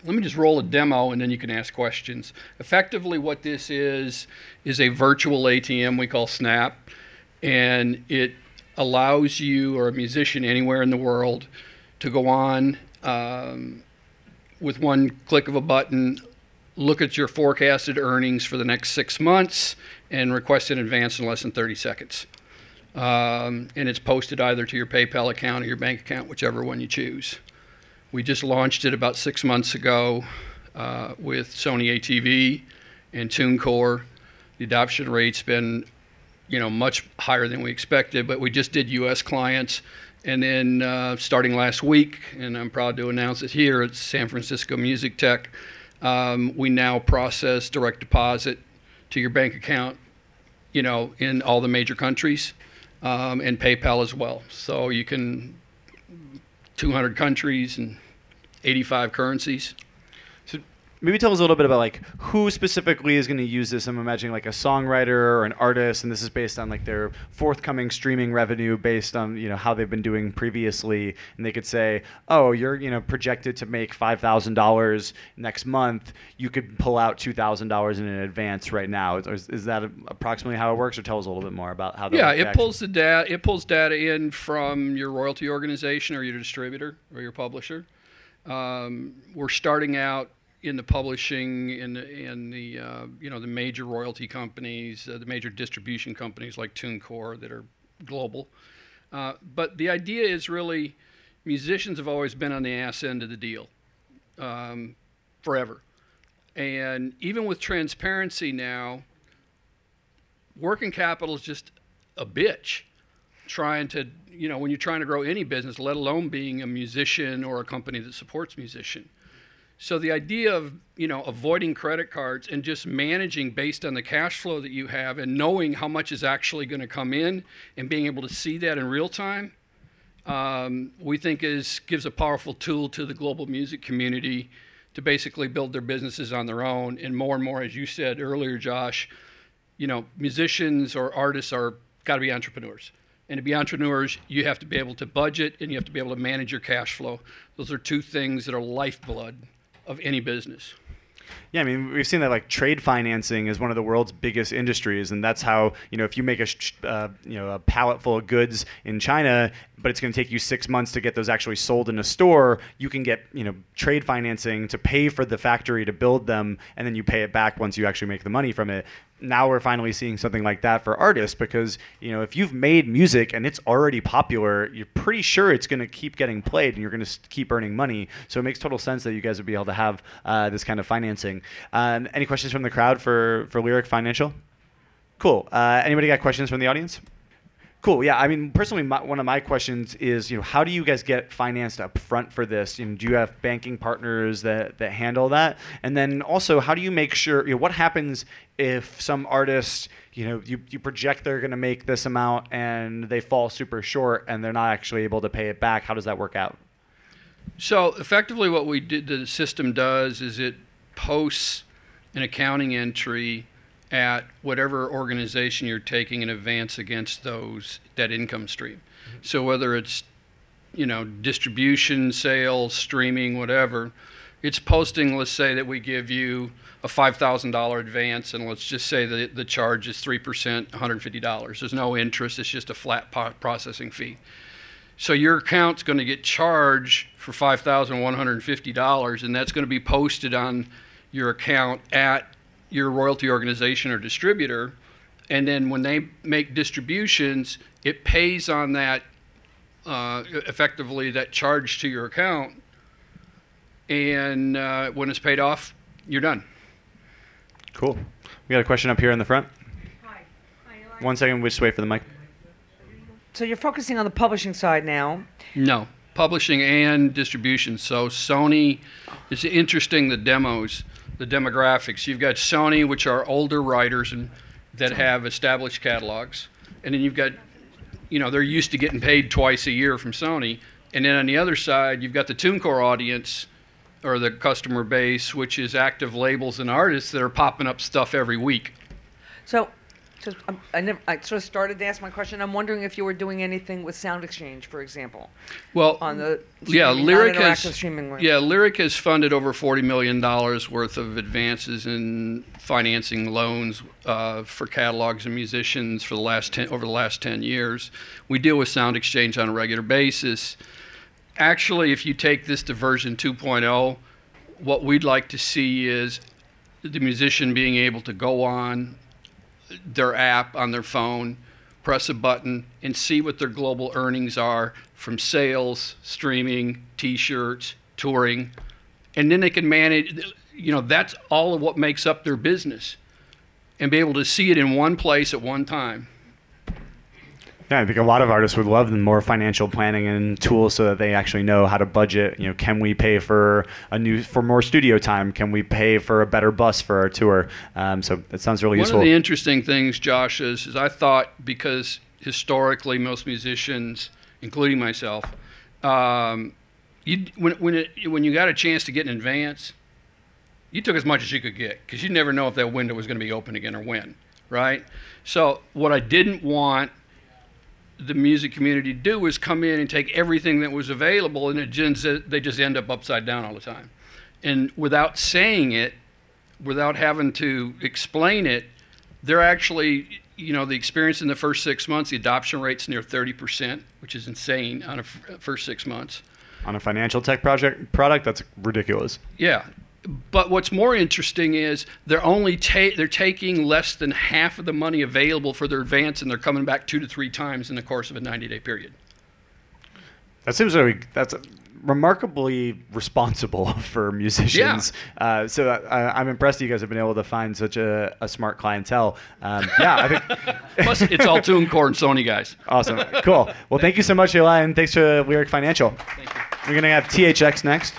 let me just roll a demo, and then you can ask questions. Effectively, what this is is a virtual ATM we call Snap, and it allows you or a musician anywhere in the world to go on um, with one click of a button, look at your forecasted earnings for the next six months, and request an advance in less than 30 seconds. um, and it's posted either to your PayPal account or your bank account, whichever one you choose. We just launched it about six months ago uh, with Sony ATV and TuneCore. The adoption rate's been, you know, much higher than we expected, but we just did U.S. clients. And then uh, starting last week, and I'm proud to announce it here at San Francisco Music Tech, um, we now process direct deposit to your bank account, you know, in all the major countries, um, and PayPal as well. So you can 200 countries and 85 currencies. Maybe tell us a little bit about like who specifically is going to use this. I'm imagining like a songwriter or an artist, and this is based on like their forthcoming streaming revenue based on you know how they've been doing previously, and they could say, oh, you're you know projected to make five thousand dollars next month. You could pull out two thousand dollars in advance right now. Is, is that approximately how it works, or tell us a little bit more about how? Yeah, it pulls the data. It pulls data in from your royalty organization or your distributor or your publisher. Um, we're starting out in the publishing in the, in the uh, you know the major royalty companies, uh, the major distribution companies like TuneCore that are global. Uh, but the idea is really musicians have always been on the ass end of the deal um, forever. And even with transparency now, working capital is just a bitch trying to, you know, when you're trying to grow any business, let alone being a musician or a company that supports musician. So the idea of, you know, avoiding credit cards and just managing based on the cash flow that you have and knowing how much is actually going to come in and being able to see that in real time, um, we think is gives a powerful tool to the global music community to basically build their businesses on their own. And more and more, as you said earlier, Josh, you know, musicians or artists are got to be entrepreneurs. And to be entrepreneurs, you have to be able to budget and you have to be able to manage your cash flow. Those are two things that are lifeblood of any business. Yeah, I mean, we've seen that like trade financing is one of the world's biggest industries, and that's how you know if you make a uh, you know a pallet full of goods in China, but it's going to take you six months to get those actually sold in a store, you can get you know trade financing to pay for the factory to build them, and then you pay it back once you actually make the money from it now we're finally seeing something like that for artists because you know if you've made music and it's already popular you're pretty sure it's going to keep getting played and you're going to keep earning money. So it makes total sense that you guys would be able to have uh, this kind of financing. Um, any questions from the crowd for for lyric financial? Cool. Uh, anybody got questions from the audience Cool. Yeah. I mean, personally, my, one of my questions is, you know, how do you guys get financed up front for this? You know, do you have banking partners that, that handle that? And then also, how do you make sure, you know, what happens if some artists, you know, you, you project they're going to make this amount and they fall super short and they're not actually able to pay it back? How does that work out? So effectively, what we did, the system does is it posts an accounting entry at whatever organization you're taking an advance against those that income stream. Mm-hmm. So whether it's you know distribution, sales, streaming, whatever, it's posting. Let's say that we give you a five thousand dollar advance, and let's just say that the charge is three percent, one hundred fifty dollars. There's no interest. It's just a flat processing fee. So your account's going to get charged for five thousand one hundred fifty dollars, and that's going to be posted on your account at your royalty organization or distributor, and then when they make distributions, it pays on that uh, effectively that charge to your account, and uh, when it's paid off, you're done. Cool. We got a question up here in the front. Hi. One second, we just wait for the mic. So you're focusing on the publishing side now. No, publishing and distribution. So Sony, it's interesting the demos the demographics. You've got Sony, which are older writers and that have established catalogs, and then you've got, you know, they're used to getting paid twice a year from Sony. And then on the other side, you've got the TuneCore audience or the customer base, which is active labels and artists that are popping up stuff every week. So so um, I, never, I sort of started to ask my question. I'm wondering if you were doing anything with SoundExchange, for example. Well, on the yeah, Lyric has yeah, Lyric has funded over forty million dollars worth of advances in financing loans uh, for catalogs and musicians for the last ten over the last ten years. We deal with SoundExchange on a regular basis. Actually, if you take this to version 2.0, what we'd like to see is the musician being able to go on their app on their phone, press a button, and see what their global earnings are from sales, streaming, T-shirts, touring, and then they can manage. You know, that's all of what makes up their business, and be able to see it in one place at one time. Yeah, I think a lot of artists would love the more financial planning and tools so that they actually know how to budget. You know, can we pay for a new for more studio time? Can we pay for a better bus for our tour? Um, so that sounds really One useful. One of the interesting things, Josh, is, is I thought because historically most musicians, including myself, um, you when when it, when you got a chance to get in advance, you took as much as you could get because you never know if that window was going to be open again or when, right? So what I didn't want the music community do was come in and take everything that was available and it just, they just end up upside down all the time. And without saying it, without having to explain it, they're actually, you know, the experience in the first six months, the adoption rate's near 30%, which is insane on a f- first six months. On a financial tech project product, that's ridiculous. Yeah. But what's more interesting is they're only ta- they're taking less than half of the money available for their advance, and they're coming back two to three times in the course of a 90-day period. That seems like that's remarkably responsible for musicians. Uh, so uh, I'm impressed that you guys have been able to find such a, a smart clientele. Um, yeah, I think. Plus, it's all TuneCore and Sony guys. Awesome. Cool. Well, thank you so much, Eli, and thanks to Lyric Financial. Thank you. We're going to have THX next.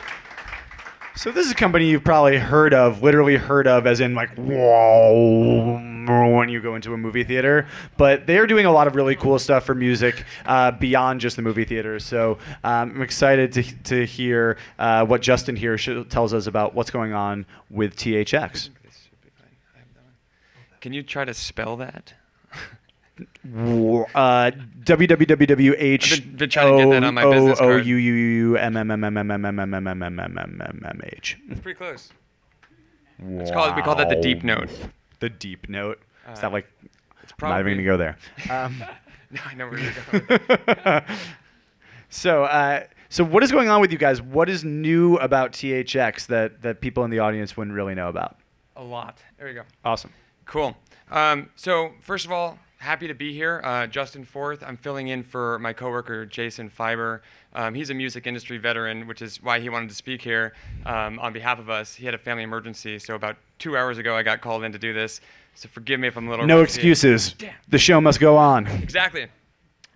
So this is a company you've probably heard of, literally heard of, as in like whoa when you go into a movie theater. But they are doing a lot of really cool stuff for music uh, beyond just the movie theater. So um, I'm excited to, to hear uh, what Justin here sh- tells us about what's going on with THX. Can you try to spell that? Uh, www.h been- trying to get that on my business card. It's pretty close. It's called, we call that the deep note. The deep note. Is Uh, that like? it's I'm not even gonna go there. Um, no, I know where you're going. with that. so, uh, so what is going on with you guys? What is new about THX that that people in the audience wouldn't really know about? A lot. There you go. Awesome. Cool. Um, so first of all, happy to be here. Uh, Justin Forth. I'm filling in for my coworker Jason Fiber. Um, he's a music industry veteran, which is why he wanted to speak here um, on behalf of us. He had a family emergency, so about two hours ago I got called in to do this. So forgive me if I'm a little. No rusty. excuses. Damn. The show must go on. Exactly.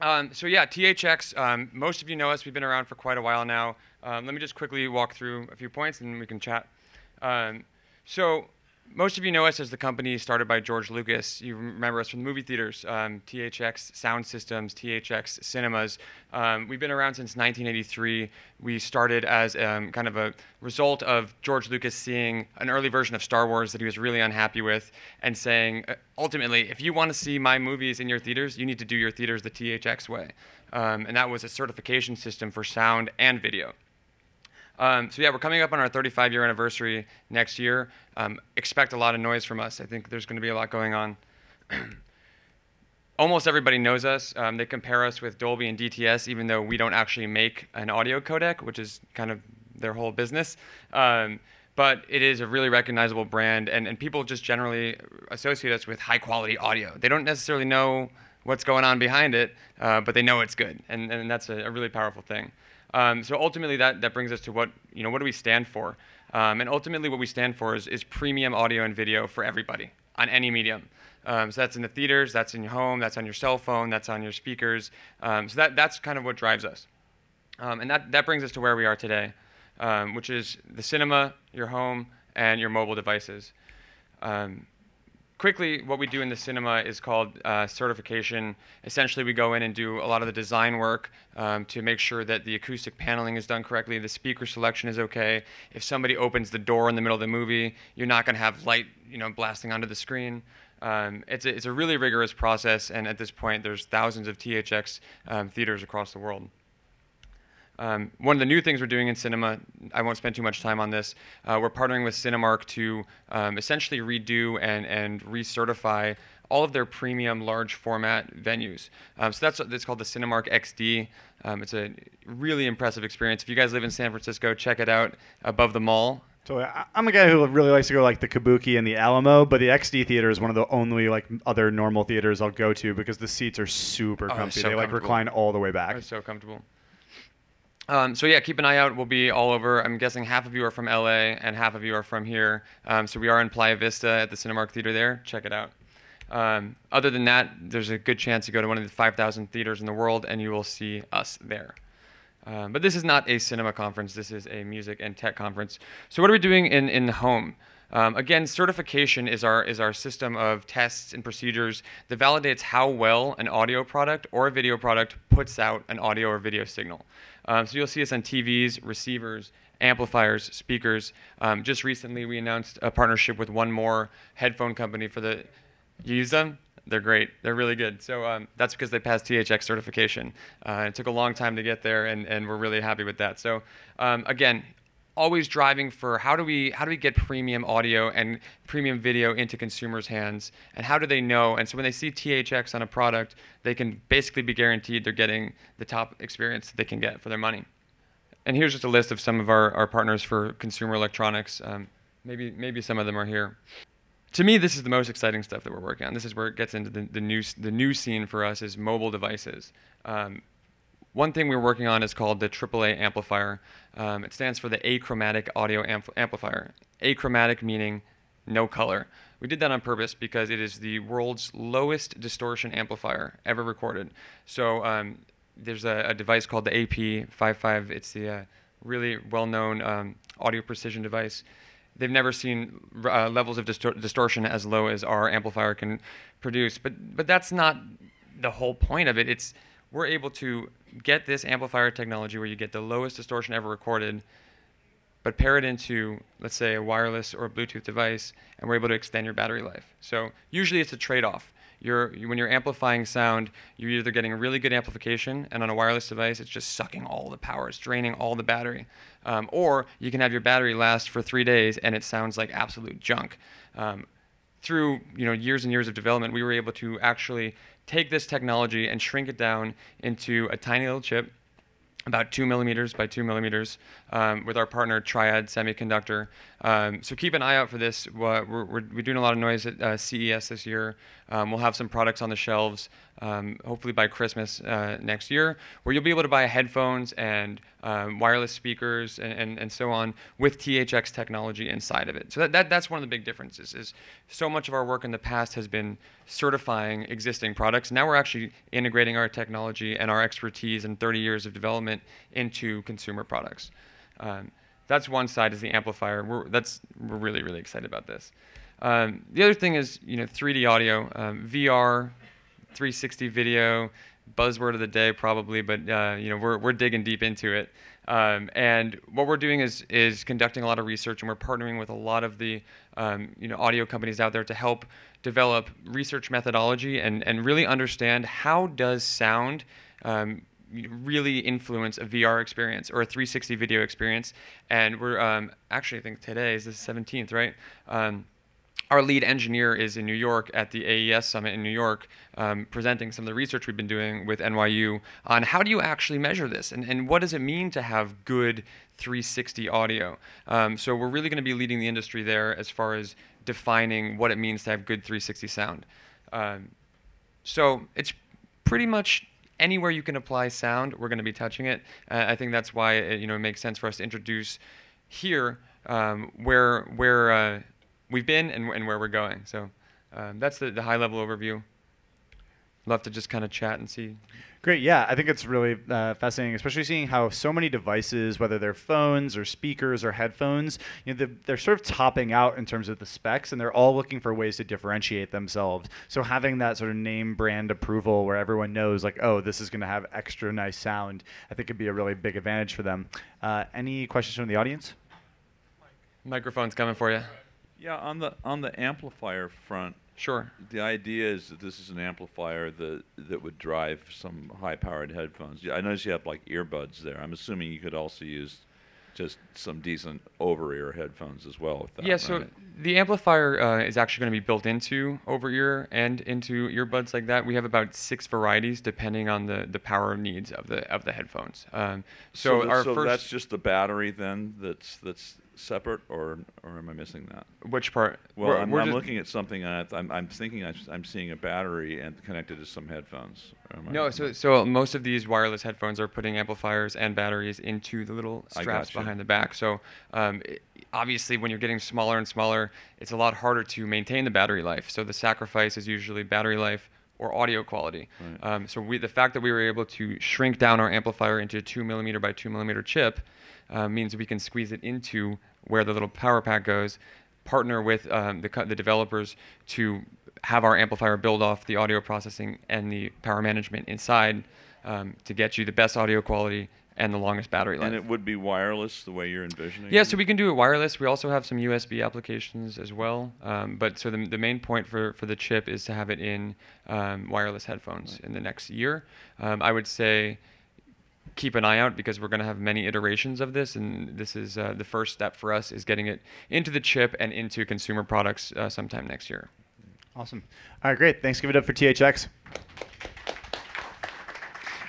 Um, so yeah, THX. Um, most of you know us. We've been around for quite a while now. Um, let me just quickly walk through a few points, and we can chat. Um, so most of you know us as the company started by George Lucas. You remember us from the movie theaters, um, THX Sound Systems, THX Cinemas. Um, we've been around since 1983. We started as um, kind of a result of George Lucas seeing an early version of Star Wars that he was really unhappy with and saying, uh, ultimately, if you want to see my movies in your theaters, you need to do your theaters the THX way. Um, and that was a certification system for sound and video. Um, so yeah, we're coming up on our 35 year anniversary next year. Um, expect a lot of noise from us. I think there's going to be a lot going on. Almost everybody knows us. Um, they compare us with Dolby and DTS, even though we don't actually make an audio codec, which is kind of their whole business. Um, but it is a really recognizable brand, and, and people just generally associate us with high quality audio. They don't necessarily know what's going on behind it, uh, but they know it's good, and, and that's a, a really powerful thing. Um, so ultimately, that, that brings us to what you know. What do we stand for? Um, and ultimately, what we stand for is, is premium audio and video for everybody on any medium. Um, so that's in the theaters, that's in your home, that's on your cell phone, that's on your speakers. Um, so that, that's kind of what drives us. Um, and that, that brings us to where we are today, um, which is the cinema, your home, and your mobile devices. Um, quickly, what we do in the cinema is called uh, certification. Essentially, we go in and do a lot of the design work um, to make sure that the acoustic paneling is done correctly, the speaker selection is okay. If somebody opens the door in the middle of the movie, you're not going to have light, you know, blasting onto the screen. Um, it's, a, it's a really rigorous process, and at this point, there's thousands of THX um, theaters across the world. Um, one of the new things we're doing in cinema, I won't spend too much time on this. Uh, we're partnering with Cinemark to um, essentially redo and, and recertify all of their premium large format venues. Um, so that's it's called the Cinemark XD. Um, it's a really impressive experience. If you guys live in San Francisco, check it out above the mall. So I'm a guy who really likes to go like the Kabuki and the Alamo, but the XD Theater is one of the only like other normal theaters I'll go to because the seats are super Oh, comfy. so they like recline all the way back. They're so comfortable. Um, so yeah, keep an eye out. We'll be all over. I'm guessing half of you are from LA and half of you are from here. Um, so we are in Playa Vista at the Cinemark Theater there. Check it out. Um, other than that, there's a good chance you go to one of the 5,000 theaters in the world and you will see us there. Um, but this is not a cinema conference. This is a music and tech conference. So what are we doing in in home? Um, again, certification is our is our system of tests and procedures that validates how well an audio product or a video product puts out an audio or video signal. Um, so you'll see us on TVs, receivers, amplifiers, speakers. Um, just recently, we announced a partnership with one more headphone company for the. You use them? They're great. They're really good. So um, that's because they passed THX certification. Uh, it took a long time to get there, and, and we're really happy with that. So um, again, always driving for how do we how do we get premium audio and premium video into consumers' hands, and how do they know? And so when they see THX on a product, they can basically be guaranteed they're getting the top experience that they can get for their money. And here's just a list of some of our, our partners for consumer electronics. Um, maybe maybe some of them are here to me, this is the most exciting stuff that we're working on. This is where it gets into the, the new the new scene for us is mobile devices. Um, one thing we're working on is called the AAA amplifier. Um, it stands for the achromatic audio ampl- amplifier. Achromatic meaning no color. We did that on purpose because it is the world's lowest distortion amplifier ever recorded. So um, there's a, a device called the AP55. It's the uh, really well-known um, audio precision device they've never seen uh, levels of distor- distortion as low as our amplifier can produce. But but that's not the whole point of it. It's we're able to get this amplifier technology where you get the lowest distortion ever recorded, but pair it into let's say a wireless or a Bluetooth device, and we're able to extend your battery life. So usually it's a trade-off. You're, you, when you're amplifying sound, you're either getting a really good amplification, and on a wireless device, it's just sucking all the power, it's draining all the battery. Um, or you can have your battery last for three days, and it sounds like absolute junk. Um, through you know years and years of development, we were able to actually take this technology and shrink it down into a tiny little chip about two millimeters by two millimeters um, with our partner Triad Semiconductor. Um, so keep an eye out for this. We're, we're, we're doing a lot of noise at uh, CES this year. Um, we'll have some products on the shelves, um, hopefully by Christmas uh, next year, where you'll be able to buy headphones and um, wireless speakers and, and, and so on with THX technology inside of it. So that, that, that's one of the big differences is so much of our work in the past has been certifying existing products. Now we're actually integrating our technology and our expertise and 30 years of development into consumer products. Um, that's one side is the amplifier. We're, that's, we're really, really excited about this. Um, the other thing is, you know, 3D audio, um, VR, 360 video, buzzword of the day probably, but uh, you know, we're, we're digging deep into it. Um, and what we're doing is, is conducting a lot of research, and we're partnering with a lot of the um, you know, audio companies out there to help develop research methodology and, and really understand how does sound um, really influence a VR experience or a 360 video experience. And we're um, actually, I think today is the 17th, right? Our lead engineer is in New York at the AES Summit in New York, um, presenting some of the research we've been doing with NYU on how do you actually measure this and, and what does it mean to have good 360 audio. Um, so we're really going to be leading the industry there as far as defining what it means to have good 360 sound. Um, so it's pretty much anywhere you can apply sound, we're going to be touching it. Uh, I think that's why it, you know it makes sense for us to introduce here um, where where uh, we've been and, and where we're going. So um, that's the, the high level overview. Love to just kind of chat and see. Great, yeah, I think it's really uh, fascinating, especially seeing how so many devices, whether they're phones or speakers or headphones, you know, they're, they're sort of topping out in terms of the specs, and they're all looking for ways to differentiate themselves. So having that sort of name brand approval, where everyone knows, like, oh, this is going to have extra nice sound, I think could be a really big advantage for them. Uh, any questions from the audience? Microphone's coming for you. Yeah, on the on the amplifier front. Sure. The idea is that this is an amplifier that that would drive some high-powered headphones. Yeah, I notice you have like earbuds there. I'm assuming you could also use just some decent over-ear headphones as well. With that, Yeah, so the amplifier uh, is actually going to be built into over ear and into earbuds like that. We have about six varieties depending on the, the power needs of the of the headphones. Um, so, th- our so first that's just the battery then. That's that's separate, or or am I missing that? Which part? Well, We're- I'm, we're I'm looking at something. And I, I'm, I'm thinking I'm, I'm seeing a battery and connected to some headphones. I- No, so I- so most of these wireless headphones are putting amplifiers and batteries into the little straps behind the back. So um, i obviously, when you're getting smaller and smaller, it's a lot harder to maintain the battery life. So the sacrifice is usually battery life or audio quality. Right. Um, so we, the fact that we were able to shrink down our amplifier into a two millimeter by two millimeter chip uh, means we can squeeze it into where the little power pack goes. Partner with um, the, the developers to have our amplifier build off the audio processing and the power management inside um, to get you the best audio quality and the longest battery life. and it would be wireless the way you're envisioning. Yeah, so we can do it wireless. We also have some USB applications as well. Um, but so the, the main point for, for the chip is to have it in um, wireless headphones in the next year. Um, I would say keep an eye out because we're going to have many iterations of this, and this is uh, the first step for us is getting it into the chip and into consumer products uh, sometime next year. Awesome. All right, great. Thanks. Give it up for THX.